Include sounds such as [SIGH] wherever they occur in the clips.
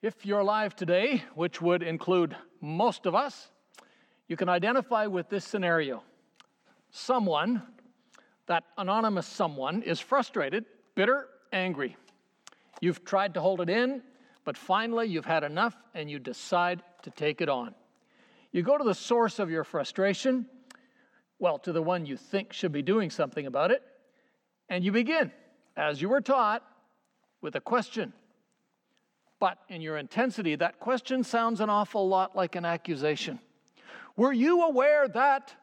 If you're alive today, which would include most of us, you can identify with this scenario. Someone, that anonymous someone, is frustrated, bitter, angry. You've tried to hold it in, but finally you've had enough and you decide to take it on. You go to the source of your frustration, well, to the one you think should be doing something about it, and you begin, as you were taught, with a question. But in your intensity, that question sounds an awful lot like an accusation. Were you aware that?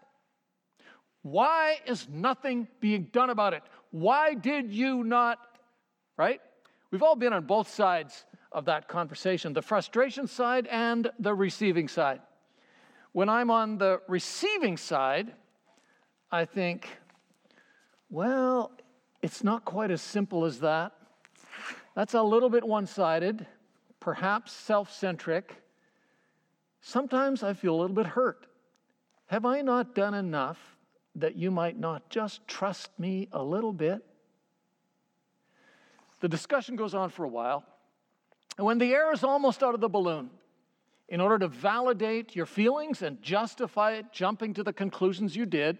Why is nothing being done about it? Why did you not? Right? We've all been on both sides of that conversation the frustration side and the receiving side. When I'm on the receiving side, I think, well, it's not quite as simple as that. That's a little bit one sided, perhaps self centric. Sometimes I feel a little bit hurt. Have I not done enough that you might not just trust me a little bit? The discussion goes on for a while. And when the air is almost out of the balloon, in order to validate your feelings and justify it, jumping to the conclusions you did,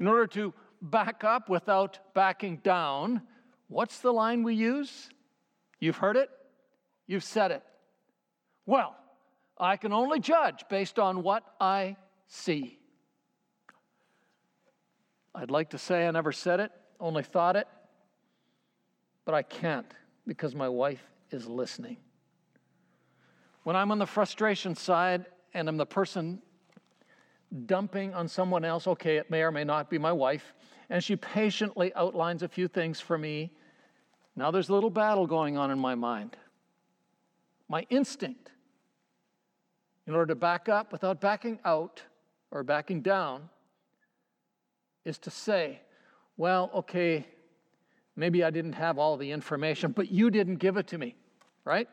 in order to back up without backing down, what's the line we use? You've heard it, you've said it. Well, I can only judge based on what I see. I'd like to say I never said it, only thought it, but I can't because my wife is listening. When I'm on the frustration side and I'm the person dumping on someone else, okay, it may or may not be my wife, and she patiently outlines a few things for me. Now there's a little battle going on in my mind. My instinct, in order to back up without backing out or backing down, is to say, well, okay, maybe I didn't have all the information, but you didn't give it to me, right?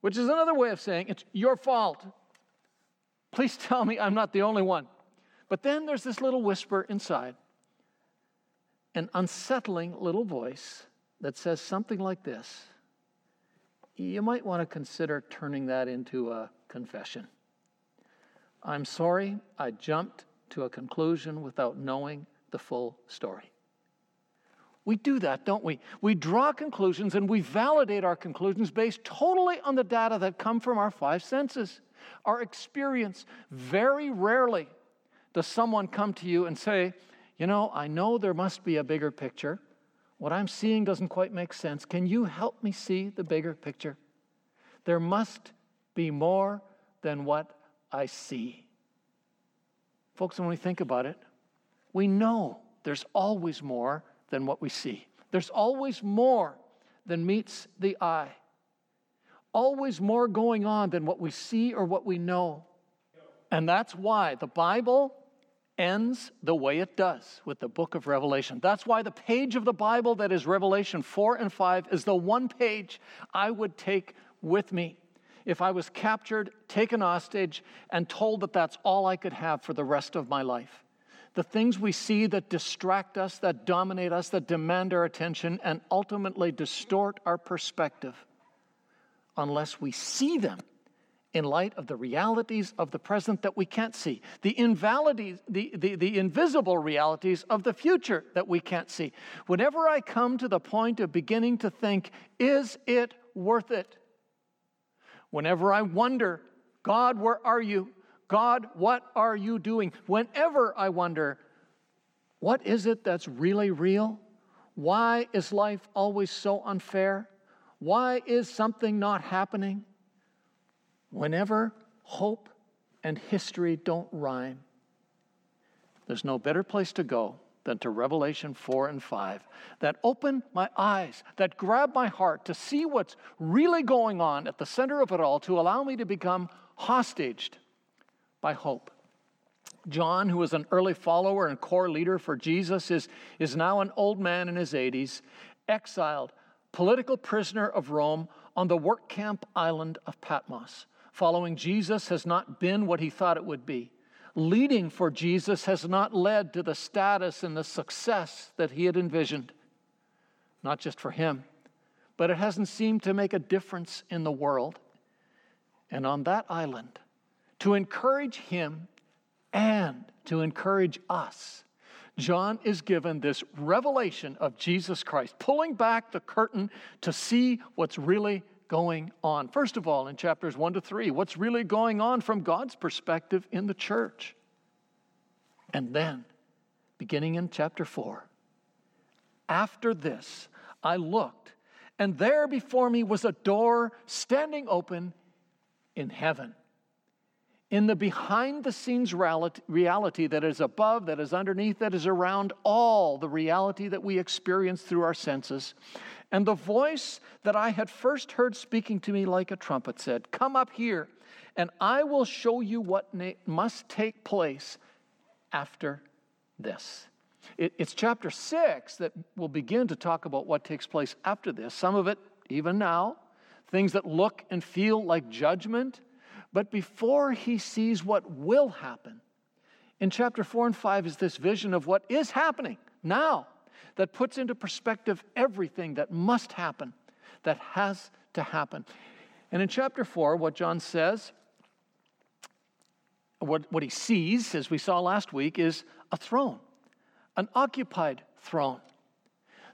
Which is another way of saying it's your fault. Please [LAUGHS] tell me I'm not the only one. But then there's this little whisper inside, an unsettling little voice that says something like this You might want to consider turning that into a confession. I'm sorry I jumped to a conclusion without knowing the full story. We do that, don't we? We draw conclusions and we validate our conclusions based totally on the data that come from our five senses our experience. Very rarely does someone come to you and say, You know, I know there must be a bigger picture. What I'm seeing doesn't quite make sense. Can you help me see the bigger picture? There must be more than what I see. Folks, when we think about it, we know there's always more than what we see. There's always more than meets the eye always more going on than what we see or what we know. And that's why the Bible ends the way it does with the book of Revelation. That's why the page of the Bible that is Revelation 4 and 5 is the one page I would take with me if I was captured, taken hostage, and told that that's all I could have for the rest of my life. The things we see that distract us, that dominate us, that demand our attention, and ultimately distort our perspective unless we see them in light of the realities of the present that we can't see, the, invalities, the, the, the invisible realities of the future that we can't see. Whenever I come to the point of beginning to think, is it worth it? Whenever I wonder, God, where are you? God, what are you doing? Whenever I wonder, what is it that's really real? Why is life always so unfair? Why is something not happening? Whenever hope and history don't rhyme, there's no better place to go than to Revelation 4 and 5 that open my eyes, that grab my heart to see what's really going on at the center of it all, to allow me to become hostaged by hope. John, who was an early follower and core leader for Jesus, is, is now an old man in his 80s, exiled political prisoner of Rome on the work camp island of Patmos. Following Jesus has not been what he thought it would be. Leading for Jesus has not led to the status and the success that he had envisioned, not just for him, but it hasn't seemed to make a difference in the world. And on that island, to encourage him and to encourage us, John is given this revelation of Jesus Christ, pulling back the curtain to see what's really going on. First of all, in chapters 1 to 3, what's really going on from God's perspective in the church. And then, beginning in chapter 4, after this, I looked, and there before me was a door standing open in heaven. In the behind the scenes reality that is above, that is underneath, that is around all the reality that we experience through our senses. And the voice that I had first heard speaking to me like a trumpet said, Come up here, and I will show you what must take place after this. it's chapter six that will begin to talk about what takes place after this. Some of it, even now, things that look and feel like judgment. But before he sees what will happen, in chapter 4 and 5 is this vision of what is happening now that puts into perspective everything that must happen, that has to happen. And in chapter 4, what John says, what, what he sees, as we saw last week, is a throne, an occupied throne.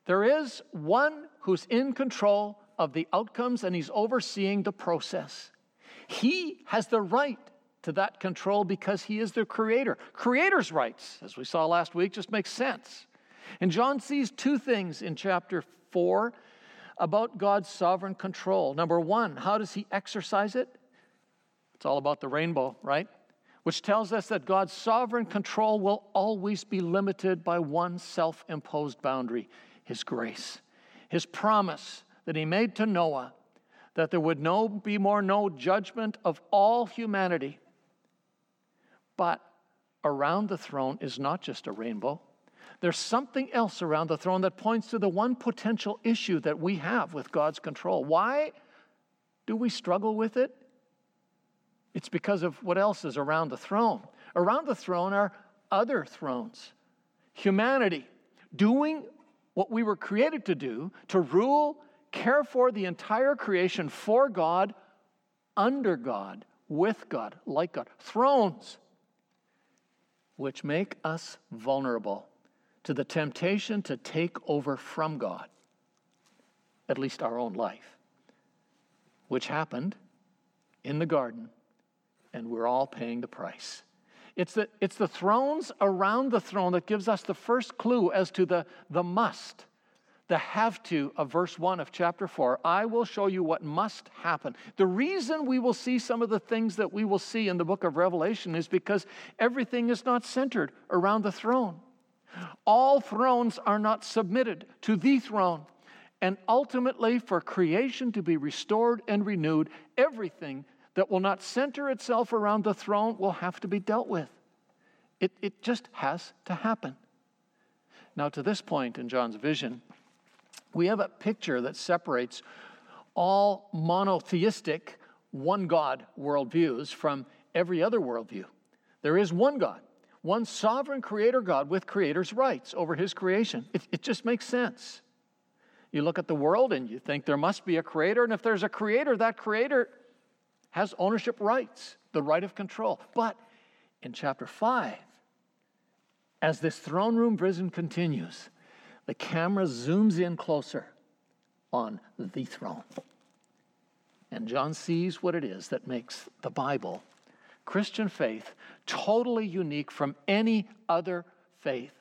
There is one who's in control of the outcomes and he's overseeing the process. He has the right to that control because he is the creator. Creator's rights, as we saw last week, just makes sense. And John sees two things in chapter 4 about God's sovereign control. Number one, how does he exercise it? It's all about the rainbow, right? Which tells us that God's sovereign control will always be limited by one self imposed boundary his grace. His promise that he made to Noah that there would no be more no judgment of all humanity. But around the throne is not just a rainbow. There's something else around the throne that points to the one potential issue that we have with God's control. Why do we struggle with it? It's because of what else is around the throne. Around the throne are other thrones. Humanity doing what we were created to do to rule care for the entire creation for God, under God, with God, like God. Thrones, which make us vulnerable to the temptation to take over from God, at least our own life, which happened in the garden, and we're all paying the price. It's the, it's the thrones around the throne that gives us the first clue as to the, the must the have to of verse 1 of chapter 4. I will show you what must happen. The reason we will see some of the things that we will see in the book of Revelation is because everything is not centered around the throne. All thrones are not submitted to the throne. And ultimately, for creation to be restored and renewed, everything that will not center itself around the throne will have to be dealt with. It, it just has to happen. Now, to this point in John's vision, we have a picture that separates all monotheistic, one God worldviews from every other worldview. There is one God, one sovereign creator God with creator's rights over his creation. It, it just makes sense. You look at the world and you think there must be a creator, and if there's a creator, that creator has ownership rights, the right of control. But in chapter 5, as this throne room vision continues, the camera zooms in closer on the throne. And John sees what it is that makes the Bible, Christian faith, totally unique from any other faith.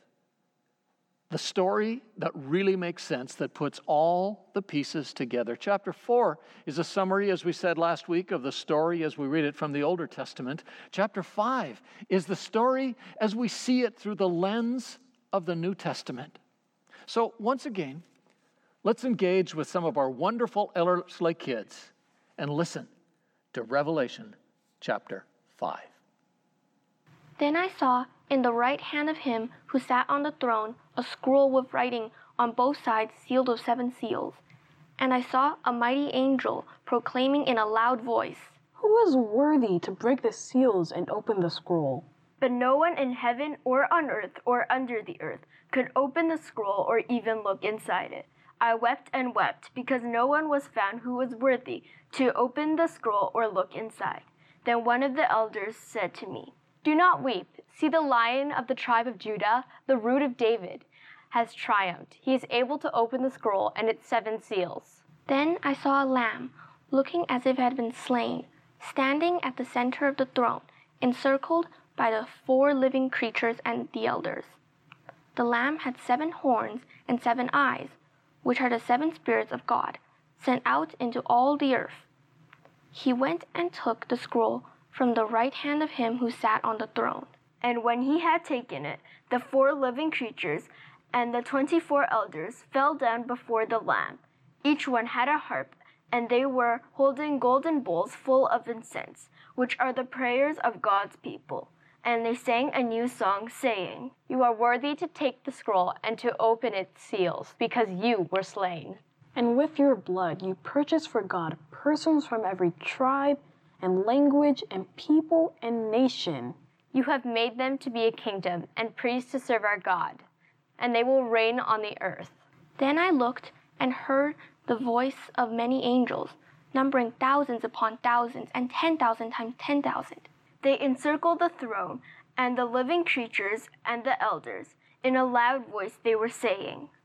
The story that really makes sense, that puts all the pieces together. Chapter 4 is a summary, as we said last week, of the story as we read it from the Older Testament. Chapter 5 is the story as we see it through the lens of the New Testament. So, once again, let's engage with some of our wonderful Ellerslie kids and listen to Revelation chapter 5. Then I saw in the right hand of him who sat on the throne a scroll with writing on both sides sealed with seven seals. And I saw a mighty angel proclaiming in a loud voice, Who is worthy to break the seals and open the scroll? But no one in heaven or on earth or under the earth could open the scroll or even look inside it. I wept and wept because no one was found who was worthy to open the scroll or look inside. Then one of the elders said to me, Do not weep. See the lion of the tribe of Judah, the root of David, has triumphed. He is able to open the scroll and its seven seals. Then I saw a lamb, looking as if it had been slain, standing at the center of the throne, encircled by the four living creatures and the elders. The lamb had seven horns and seven eyes which are the seven spirits of God, sent out into all the earth. He went and took the scroll from the right hand of him who sat on the throne. And when he had taken it, the four living creatures and the twenty four elders fell down before the Lamb. Each one had a harp, and they were holding golden bowls full of incense, which are the prayers of God's people and they sang a new song, saying, You are worthy to take the scroll and to open its seals, because you were slain. And with your blood you purchased for God persons from every tribe and language and people and nation. You have made them to be a kingdom and priests to serve our God, and they will reign on the earth. Then I looked and heard the voice of many angels, numbering thousands upon thousands and ten thousand times ten thousand they encircled the throne and the living creatures and the elders. In a loud voice, they were saying,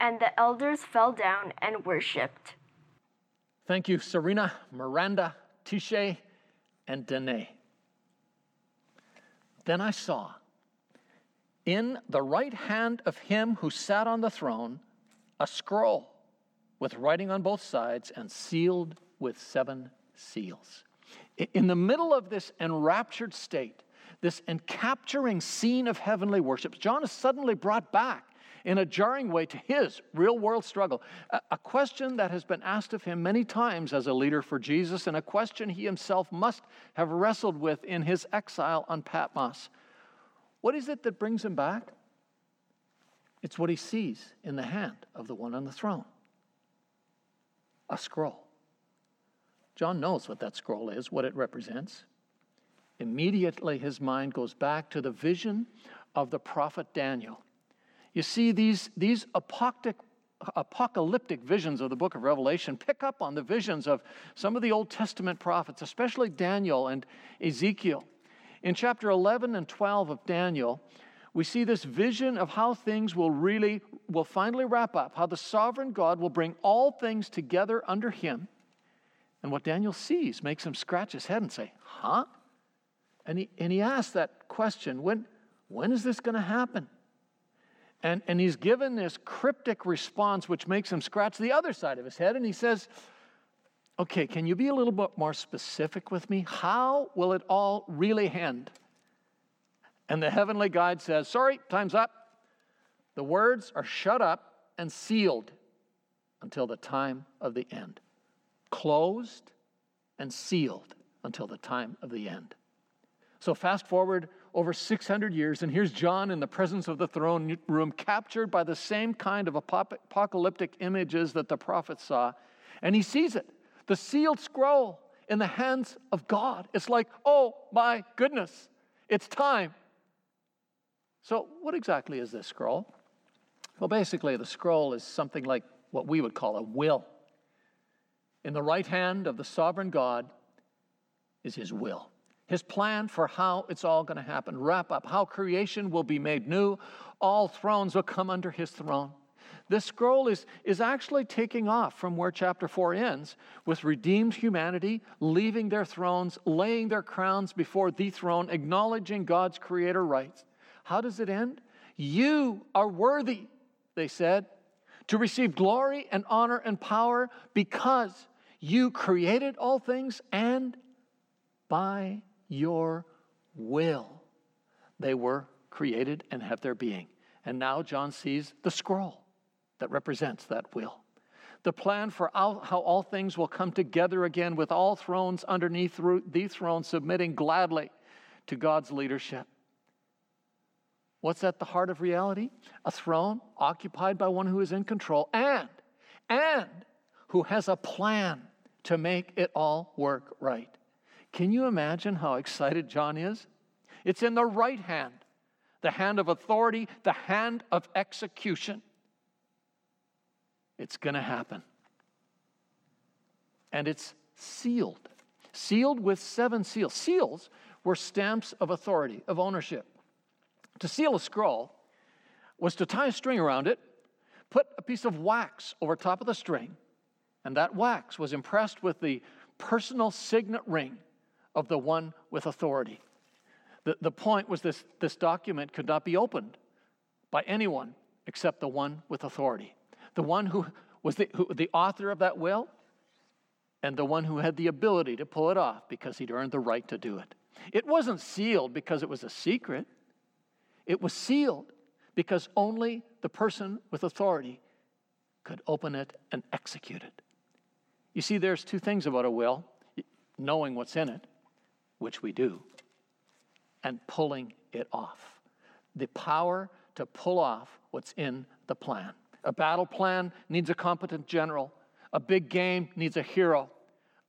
And the elders fell down and worshiped. Thank you, Serena, Miranda, Tisha, and Danae. Then I saw in the right hand of him who sat on the throne a scroll with writing on both sides and sealed with seven seals. In the middle of this enraptured state, this encapturing scene of heavenly worship, John is suddenly brought back in a jarring way to his real world struggle. A, question that has been asked of him many times as a leader for Jesus, and a question he himself must have wrestled with in his exile on Patmos. What is it that brings him back? It's what he sees in the hand of the one on the throne a scroll. John knows what that scroll is, what it represents. Immediately, his mind goes back to the vision of the prophet Daniel. You see, these, these apocalyptic visions of the book of Revelation pick up on the visions of some of the Old Testament prophets, especially Daniel and Ezekiel. In chapter 11 and 12 of Daniel, we see this vision of how things will really will finally wrap up, how the sovereign God will bring all things together under him and what Daniel sees makes him scratch his head and say, Huh? And he, and he asks that question when, when is this going to happen? And, and he's given this cryptic response, which makes him scratch the other side of his head. And he says, Okay, can you be a little bit more specific with me? How will it all really end? And the heavenly guide says, Sorry, time's up. The words are shut up and sealed until the time of the end closed and sealed until the time of the end. So, fast forward over 600 years, and here's John in the presence of the throne room, captured by the same kind of apocalyptic images that the prophets saw. And he sees it the sealed scroll in the hands of God. It's like, oh my goodness, it's time. So, what exactly is this scroll? Well, basically, the scroll is something like what we would call a will. In the right hand of the sovereign God is His will, His plan for how it's all going to happen. Wrap up how creation will be made new, all thrones will come under His throne. This scroll is, is actually taking off from where chapter 4 ends, with redeemed humanity leaving their thrones, laying their crowns before the throne, acknowledging God's creator rights. How does it end? You are worthy, they said, to receive glory and honor and power because you created all things, and by your will they were created and have their being. And now John sees the scroll that represents that will. the plan for how all things will come together again with all thrones underneath the throne submitting gladly to God's leadership. What's at the heart of reality? A throne occupied by one who is in control and and who has a plan to make it all work right. Can you imagine how excited John is? It's in the right hand, the hand of authority, the hand of execution. It's going to happen. And it's sealed, sealed with seven seals. Seals were stamps of authority, of ownership. To seal a scroll was to tie a string around it, put a piece of wax over top of the string, and that wax was impressed with the personal signet ring of the one with authority. The, the point was this, this document could not be opened by anyone except the one with authority the one who was the, who, the author of that will, and the one who had the ability to pull it off because he'd earned the right to do it. It wasn't sealed because it was a secret, it was sealed because only the person with authority could open it and execute it. You see, there's two things about a will knowing what's in it, which we do, and pulling it off. The power to pull off what's in the plan. A battle plan needs a competent general. A big game needs a hero.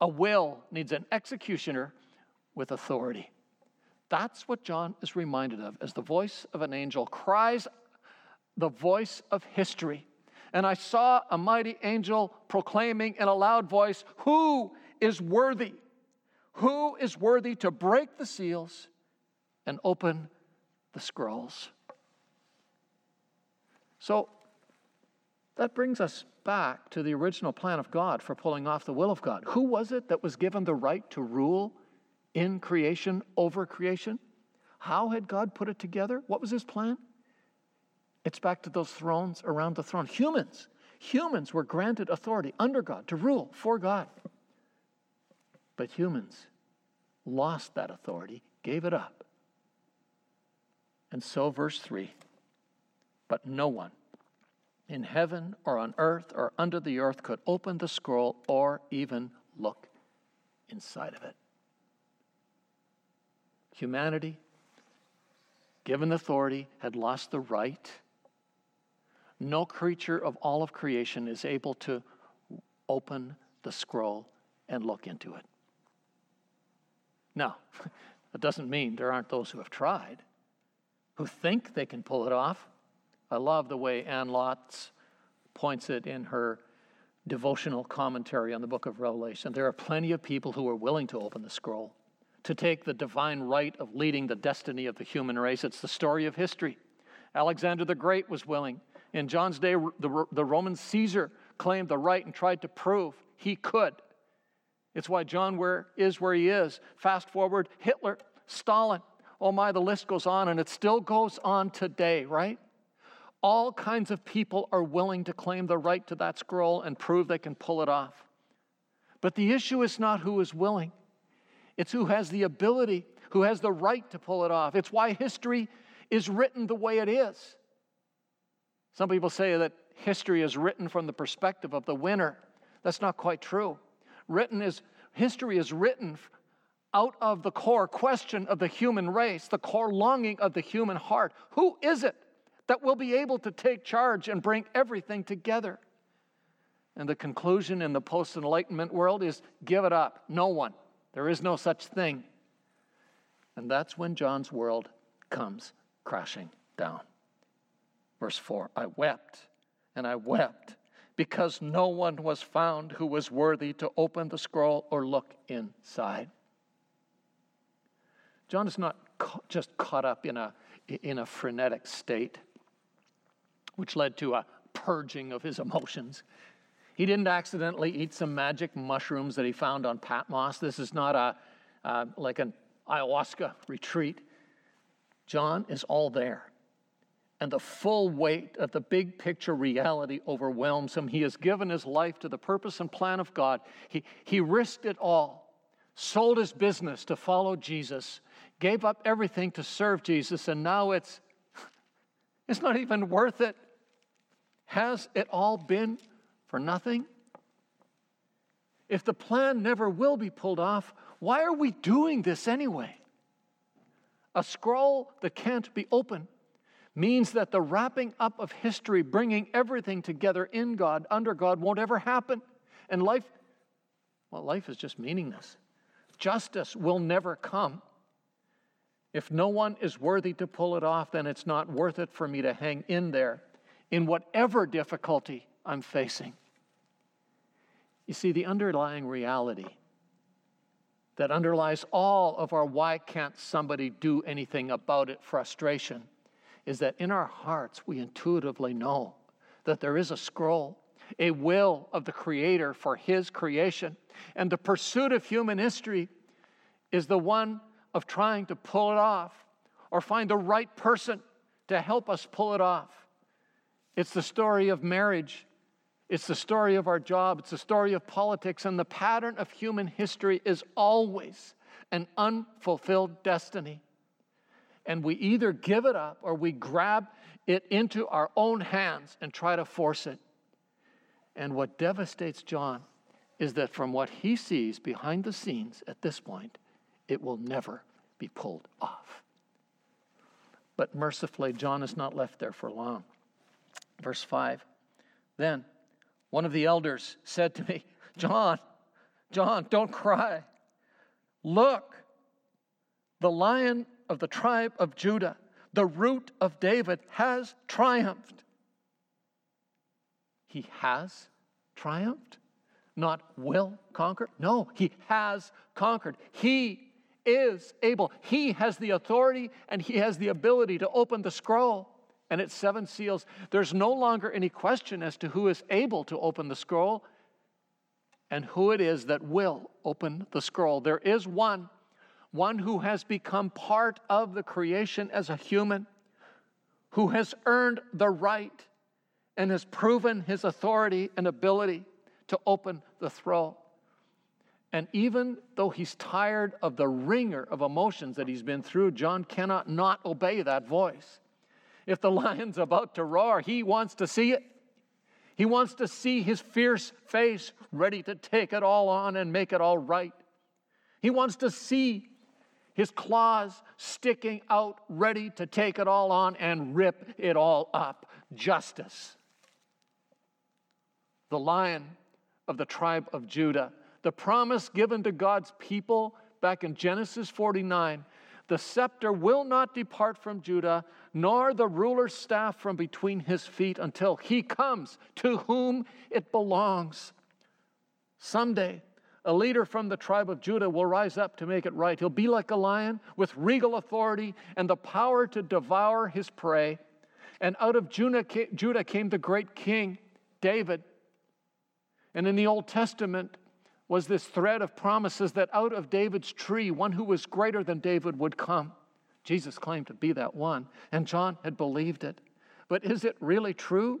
A will needs an executioner with authority. That's what John is reminded of as the voice of an angel cries the voice of history. And I saw a mighty angel proclaiming in a loud voice, Who is worthy? Who is worthy to break the seals and open the scrolls? So, that brings us back to the original plan of God for pulling off the will of God. Who was it that was given the right to rule in creation, over creation? How had God put it together? What was his plan? It's back to those thrones around the throne. Humans, humans were granted authority under God to rule for God. But humans lost that authority, gave it up. And so, verse 3 but no one in heaven or on earth or under the earth could open the scroll or even look inside of it. Humanity, given authority, had lost the right. No creature of all of creation is able to open the scroll and look into it. Now, [LAUGHS] that doesn't mean there aren't those who have tried, who think they can pull it off. I love the way Anne Lotz points it in her devotional commentary on the book of Revelation. There are plenty of people who are willing to open the scroll, to take the divine right of leading the destiny of the human race. It's the story of history. Alexander the Great was willing. In John's day, the, the Roman Caesar claimed the right and tried to prove he could. It's why John where, is where he is. Fast forward, Hitler, Stalin. Oh my, the list goes on, and it still goes on today, right? All kinds of people are willing to claim the right to that scroll and prove they can pull it off. But the issue is not who is willing, it's who has the ability, who has the right to pull it off. It's why history is written the way it is. Some people say that history is written from the perspective of the winner. That's not quite true. Written is history is written out of the core question of the human race, the core longing of the human heart. Who is it that will be able to take charge and bring everything together. And the conclusion in the post enlightenment world is give it up. No one. There is no such thing. And that's when John's world comes crashing down. Verse 4 I wept and I wept because no one was found who was worthy to open the scroll or look inside. John is not just caught up in a, in a frenetic state which led to a purging of his emotions. He didn't accidentally eat some magic mushrooms that he found on Patmos. This is not a uh, like an ayahuasca retreat. John is all there. And the full weight of the big picture reality overwhelms him. He has given his life to the purpose and plan of God. He, he risked it all, sold his business to follow Jesus, gave up everything to serve Jesus, and now it's, [LAUGHS] it's not even worth it. Has it all been for nothing? If the plan never will be pulled off, why are we doing this anyway? A scroll that can't be opened means that the wrapping up of history, bringing everything together in God, under God, won't ever happen. And life, well, life is just meaningless. Justice will never come. If no one is worthy to pull it off, then it's not worth it for me to hang in there in whatever difficulty I'm facing. You see, the underlying reality that underlies all of our why can't somebody do anything about it frustration is that in our hearts we intuitively know that there is a scroll, a will of the Creator for His creation. And the pursuit of human history is the one of trying to pull it off or find the right person to help us pull it off. It's the story of marriage. It's the story of our job. It's the story of politics. And the pattern of human history is always an unfulfilled destiny and we either give it up or we grab it into our own hands and try to force it. And what devastates John is that from what he sees behind the scenes at this point, it will never be pulled off. But mercifully, John is not left there for long. Verse 5 Then one of the elders said to me, John, John, don't cry. Look, the lion of the tribe of Judah, the root of David, has triumphed. He has triumphed, not will conquer. No, he has conquered. He is able. He has the authority and he has the ability to open the scroll and its seven seals. There's no longer any question as to who is able to open the scroll and who it is that will open the scroll. There is one one who has become part of the creation as a human, who has earned the right and has proven his authority and ability to open the throw. And even though he's tired of the wringer of emotions that he's been through, John cannot not obey that voice. If the lion's [LAUGHS] about to roar, he wants to see it. He wants to see his fierce face ready to take it all on and make it all right. He wants to see his claws sticking out, ready to take it all on and rip it all up. Justice. The lion of the tribe of Judah, the promise given to God's people back in Genesis 49 the scepter will not depart from Judah, nor the ruler's staff from between his feet until he comes to whom it belongs. Someday, a leader from the tribe of Judah will rise up to make it right. He'll be like a lion with regal authority and the power to devour his prey. And out of Judah came the great king, David. And in the Old Testament was this thread of promises that out of David's tree, one who was greater than David would come. Jesus claimed to be that one, and John had believed it. But is it really true?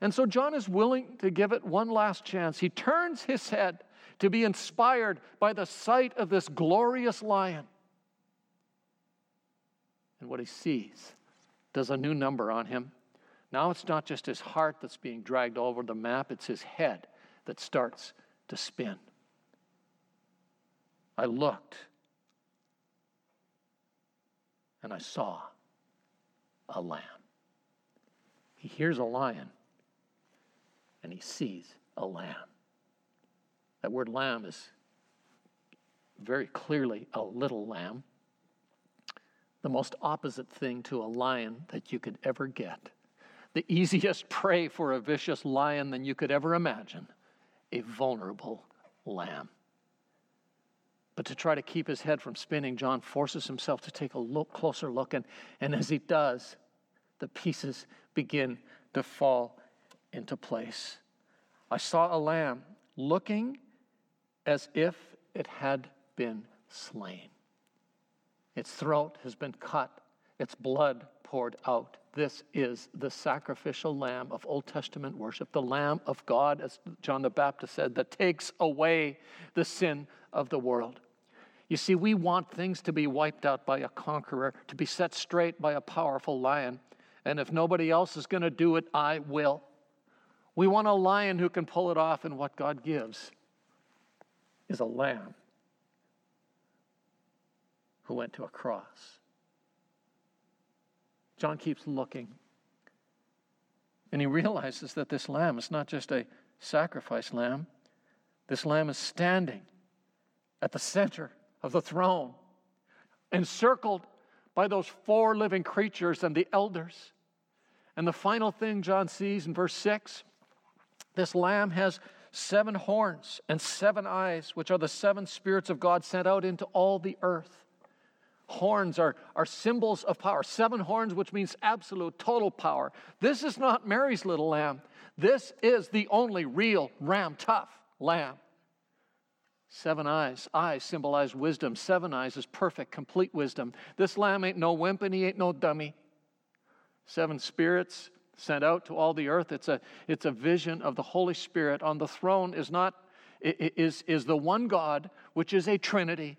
And so John is willing to give it one last chance. He turns his head to be inspired by the sight of this glorious lion. And what he sees does a new number on him. Now it's not just his heart that's being dragged over the map, it's his head that starts to spin. I looked and I saw a lamb. He hears a lion and he sees a lamb. That word lamb is very clearly a little lamb, the most opposite thing to a lion that you could ever get, the easiest prey for a vicious lion than you could ever imagine, a vulnerable lamb. But to try to keep his head from spinning, John forces himself to take a look, closer look, and, and as he does, the pieces begin to fall into place. I saw a lamb looking as if it had been slain. Its throat has been cut, its blood poured out. This is the sacrificial lamb of Old Testament worship, the Lamb of God, as John the Baptist said, that takes away the sin of the world. You see, we want things to be wiped out by a conqueror, to be set straight by a powerful lion. And if nobody else is going to do it, I will. We want a lion who can pull it off, and what God gives is a lamb who went to a cross. John keeps looking. And he realizes that this lamb is not just a sacrifice lamb, this lamb is standing at the center of the throne, encircled by those four living creatures and the elders. And the final thing John sees in verse 6 this lamb has seven horns and seven eyes, which are the seven spirits of God sent out into all the earth. Horns are, are symbols of power. Seven horns, which means absolute, total power. This is not Mary's little lamb. This is the only real ram tough lamb. Seven eyes. Eyes symbolize wisdom. Seven eyes is perfect, complete wisdom. This lamb ain't no wimp and he ain't no dummy. Seven spirits sent out to all the earth. It's a, it's a vision of the Holy Spirit on the throne is not is, is the one God, which is a Trinity.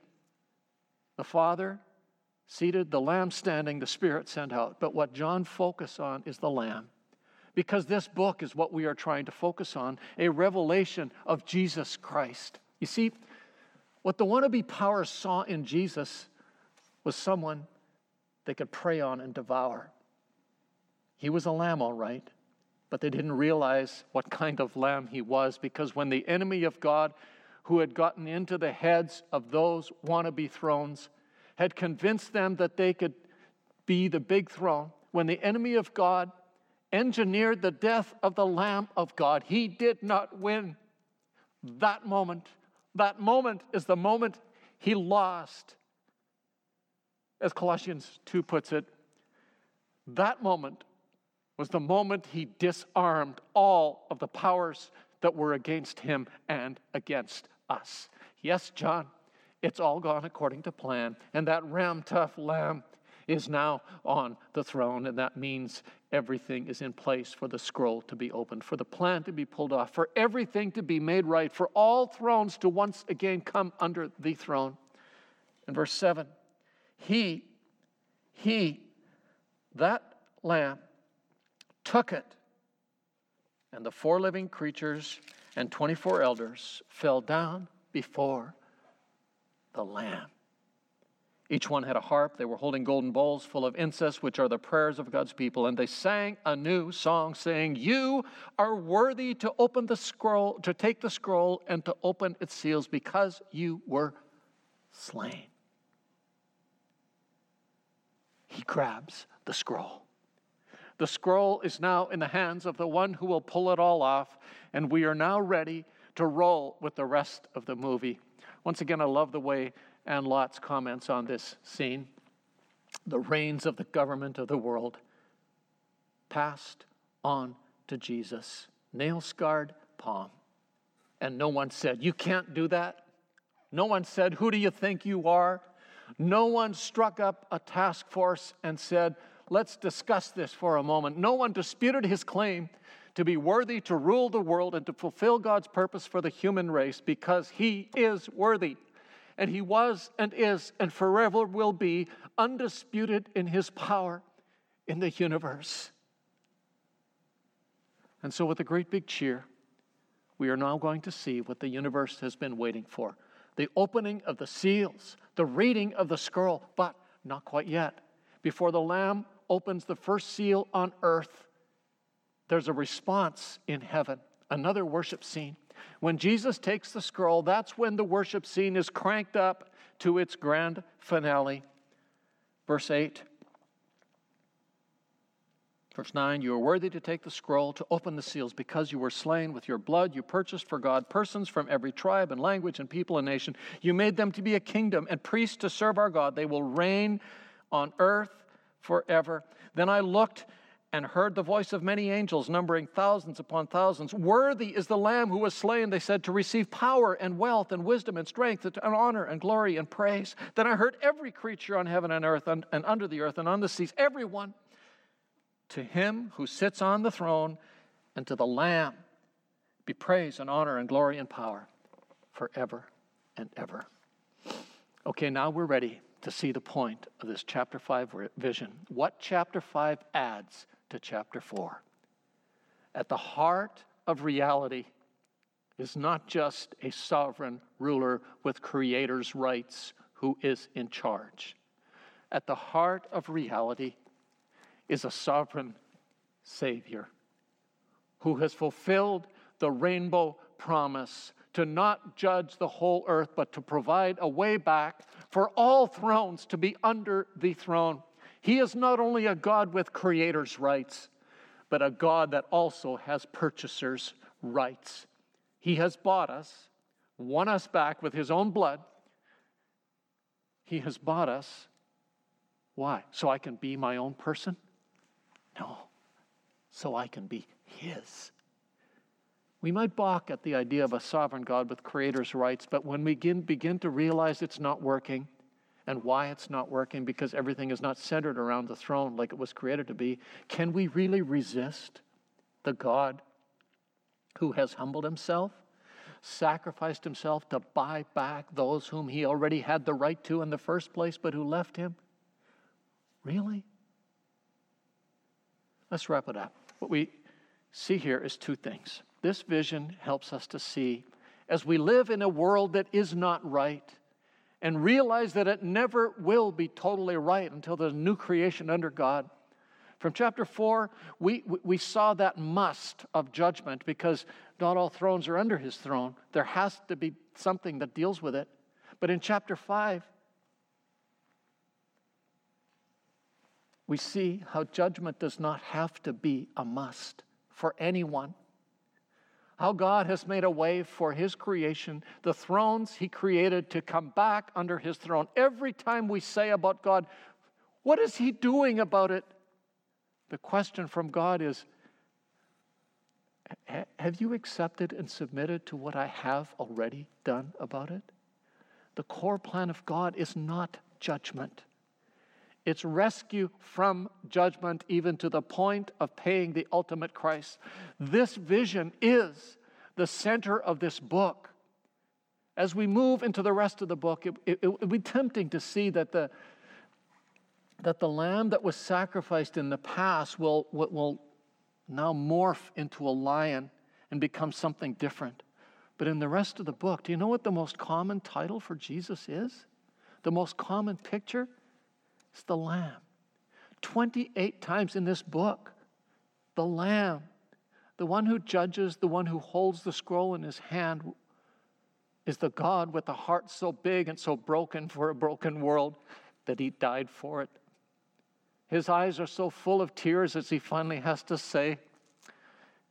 The Father seated, the Lamb standing, the Spirit sent out. But what John focus on is the Lamb. Because this book is what we are trying to focus on a revelation of Jesus Christ. You see, what the wannabe powers saw in Jesus was someone they could prey on and devour. He was a lamb, all right, but they didn't realize what kind of lamb he was because when the enemy of God, who had gotten into the heads of those wannabe thrones, had convinced them that they could be the big throne, when the enemy of God engineered the death of the Lamb of God, he did not win. That moment, that moment is the moment he lost. As Colossians 2 puts it, that moment was the moment he disarmed all of the powers that were against him and against us. Yes, John, it's all gone according to plan. And that ram tough lamb is now on the throne, and that means everything is in place for the scroll to be opened, for the plan to be pulled off, for everything to be made right, for all thrones to once again come under the throne. In verse 7, he, he, that lamb took it. And the four living creatures and 24 elders fell down before the Lamb. Each one had a harp. They were holding golden bowls full of incense, which are the prayers of God's people. And they sang a new song, saying, You are worthy to open the scroll, to take the scroll and to open its seals, because you were slain. He grabs the scroll. The scroll is now in the hands of the one who will pull it all off, and we are now ready to roll with the rest of the movie. Once again, I love the way Anne Lotz comments on this scene. The reins of the government of the world passed on to Jesus, nail scarred palm. And no one said, You can't do that. No one said, Who do you think you are? No one struck up a task force and said, let's discuss this for a moment. No one disputed his claim to be worthy to rule the world and to fulfill God's purpose for the human race because he is worthy. And he was and is and forever will be undisputed in his power in the universe. And so, with a great big cheer, we are now going to see what the universe has been waiting for the opening of the seals, the reading of the scroll, but not quite yet. Before the Lamb opens the first seal on earth, there's a response in heaven, another worship scene. When Jesus takes the scroll, that's when the worship scene is cranked up to its grand finale. Verse 8. Verse 9, you are worthy to take the scroll, to open the seals, because you were slain with your blood. You purchased for God persons from every tribe and language and people and nation. You made them to be a kingdom and priests to serve our God. They will reign on earth forever. Then I looked and heard the voice of many angels, numbering thousands upon thousands. Worthy is the Lamb who was slain, they said, to receive power and wealth and wisdom and strength and honor and glory and praise. Then I heard every creature on heaven and earth and, and under the earth and on the seas, everyone, to him who sits on the throne and to the Lamb be praise and honor and glory and power forever and ever. Okay, now we're ready to see the point of this chapter 5 vision. What chapter 5 adds to chapter 4? At the heart of reality is not just a sovereign ruler with creator's rights who is in charge. At the heart of reality is a sovereign Savior who has fulfilled the rainbow promise to not judge the whole earth, but to provide a way back for all thrones to be under the throne. He is not only a God with creator's rights, but a God that also has purchaser's rights. He has bought us, won us back with His own blood. He has bought us. Why? So I can be my own person? No, so I can be His. We might balk at the idea of a sovereign God with creator's rights, but when we begin, begin to realize it's not working and why it's not working, because everything is not centered around the throne like it was created to be, can we really resist the God who has humbled himself, sacrificed himself to buy back those whom he already had the right to in the first place, but who left him? Really? Let's wrap it up. What we see here is two things. This vision helps us to see as we live in a world that is not right and realize that it never will be totally right until there's a new creation under God from chapter 4, we, we saw that must of judgment because not all thrones are under his throne. There has to be something that deals with it. But in chapter 5, we see how judgment does not have to be a must for anyone. How God has made a way for His creation, the thrones He created to come back under His throne. Every time we say about God, what is He doing about it? The question from God is Have you accepted and submitted to what I have already done about it? The core plan of God is not judgment. It's rescue from judgment, even to the point of paying the ultimate price. This vision is the center of this book. As we move into the rest of the book, it, it, it would be tempting to see that the, that the lamb that was sacrificed in the past will, will now morph into a lion and become something different. But in the rest of the book, do you know what the most common title for Jesus is? The most common picture is the lamb. 28 times in this book, the lamb, the one who judges, the one who holds the scroll in his hand, is the God with a heart so big and so broken for a broken world that he died for it. His eyes are so full of tears as he finally has to say,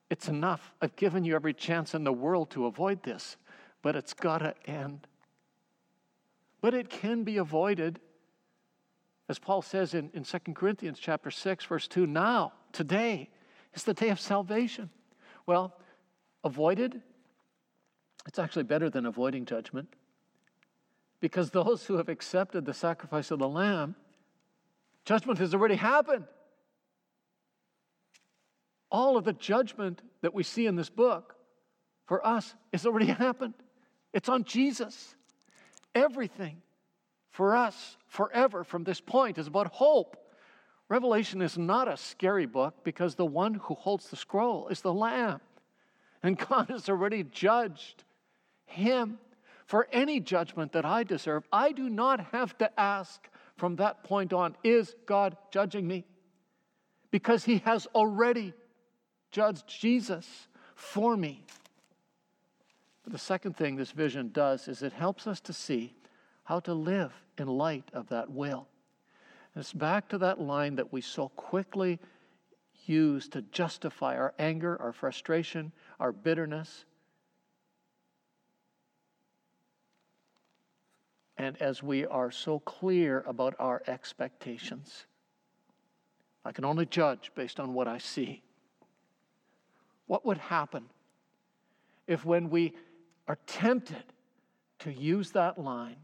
It's enough. I've given you every chance in the world to avoid this, but it's got to end. But it can be avoided. As Paul says in, in 2 Corinthians chapter 6, verse 2, now, today, is the day of salvation. Well, avoided, it's actually better than avoiding judgment. Because those who have accepted the sacrifice of the Lamb Judgment has already happened. All of the judgment that we see in this book for us has already [LAUGHS] happened. It's on Jesus. Everything for us forever from this point is about hope. Revelation is not a scary book because the one who holds the scroll is the Lamb. And [LAUGHS] God has already judged him for any judgment that I deserve. I do not have to ask from that point on is God judging me? Because he has already judged Jesus for me. But the second thing this vision does is it helps us to see how to live in light of that will. And it's back to that line that we so quickly use to justify our anger, our frustration, our bitterness, and as we are so clear about our expectations. I can only judge based on what I see. What would happen if, when we are tempted to use that line,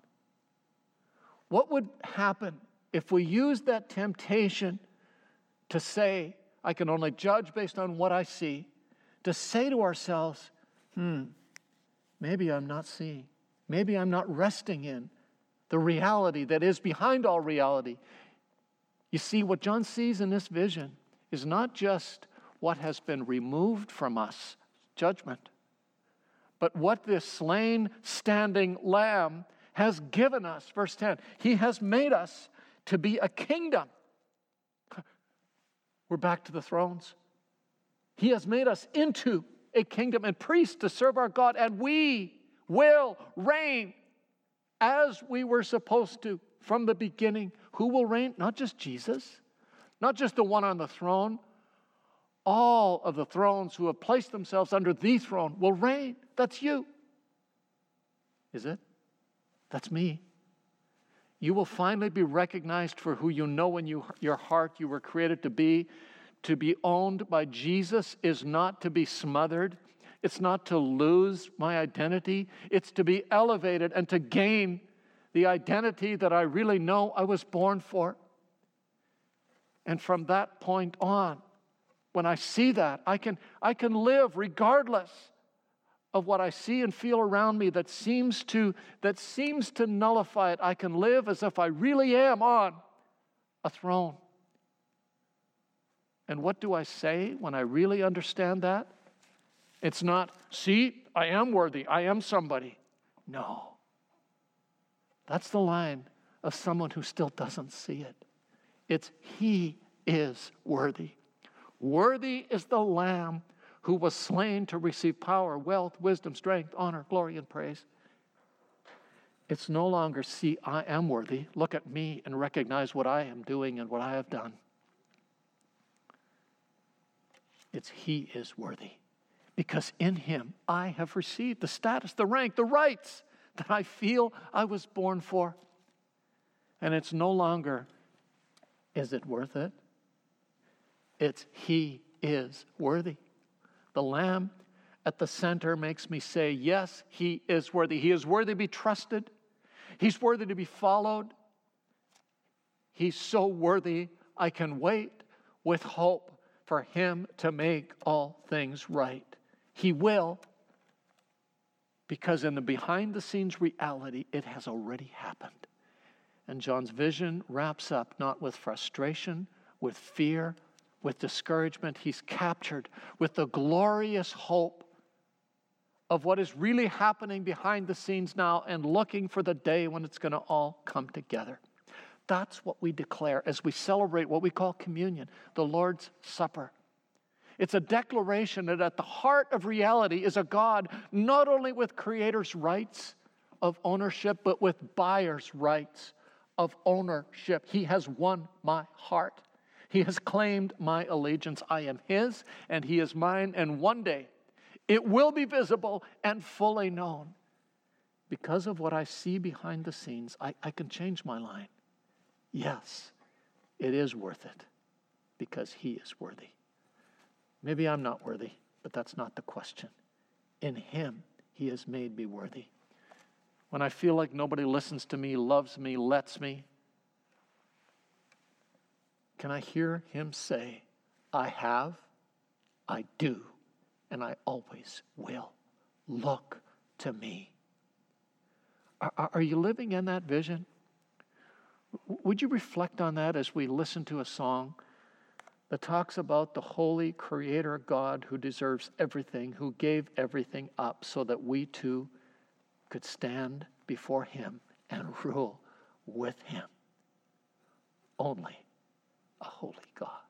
what would happen if we use that temptation to say, I can only judge based on what I see, to say to ourselves, hmm, maybe I'm not seeing, maybe I'm not resting in the reality that is behind all reality. You see, what John sees in this vision is not just what has been removed from us, judgment, But what this slain, standing lamb has given us, verse 10, he has made us to be a kingdom. [LAUGHS] We're back to the thrones. He has made us into a kingdom and priests to serve our God, and we will reign as we were supposed to from the beginning. Who will reign? Not just Jesus, not just the one on the throne. All of the thrones who have placed themselves under the throne will reign. That's you. Is it? That's me. You will finally be recognized for who you know in you, your heart you were created to be. To be owned by Jesus is not to be smothered. It's not to lose my identity. It's to be elevated and to gain the identity that I really know I was born for. And from that point on, when I see that, I can, I can live regardless of what I see and feel around me that seems to that seems to nullify it. I can live as if I really am on a throne. And what do I say when I really understand that? It's not, see, I am worthy, I am somebody. No. That's the line of someone who still doesn't see it. It's He is worthy. Worthy is the Lamb who was slain to receive power, wealth, wisdom, strength, honor, glory, and praise. It's no longer, see, I am worthy. Look at me and recognize what I am doing and what I have done. It's He is worthy. Because in Him I have received the status, the rank, the rights that I feel I was born for. And it's no longer, is it worth it? It's He is worthy. The Lamb at the center makes me say, Yes, He is worthy. He is worthy to be trusted, He's worthy to be followed. He's so worthy, I can wait with hope for Him to make all things right. He will, because in the behind the scenes reality, it has already happened. And John's vision wraps up not with frustration, with fear, with discouragement. He's captured with the glorious hope of what is really happening behind the scenes now and looking for the day when it's going to all come together. That's what we declare as we celebrate what we call communion, the Lord's Supper. It's a declaration that at the heart of reality is a God not only with creator's rights of ownership, but with buyer's rights of ownership. He has won my heart. He has claimed my allegiance. I am His and He is mine. And one day it will be visible and fully known. Because of what I see behind the scenes, I, I can change my line. Yes, it is worth it because He is worthy. Maybe I'm not worthy, but that's not the question. In Him, He has made me worthy. When I feel like nobody listens to me, loves me, lets me, can I hear Him say, I have, I do, and I always will. Look to me. Are, are you living in that vision? Would you reflect on that as we listen to a song? that talks about the holy creator God who deserves everything, who gave everything up so that we too could stand before him and rule with him. Only a holy God.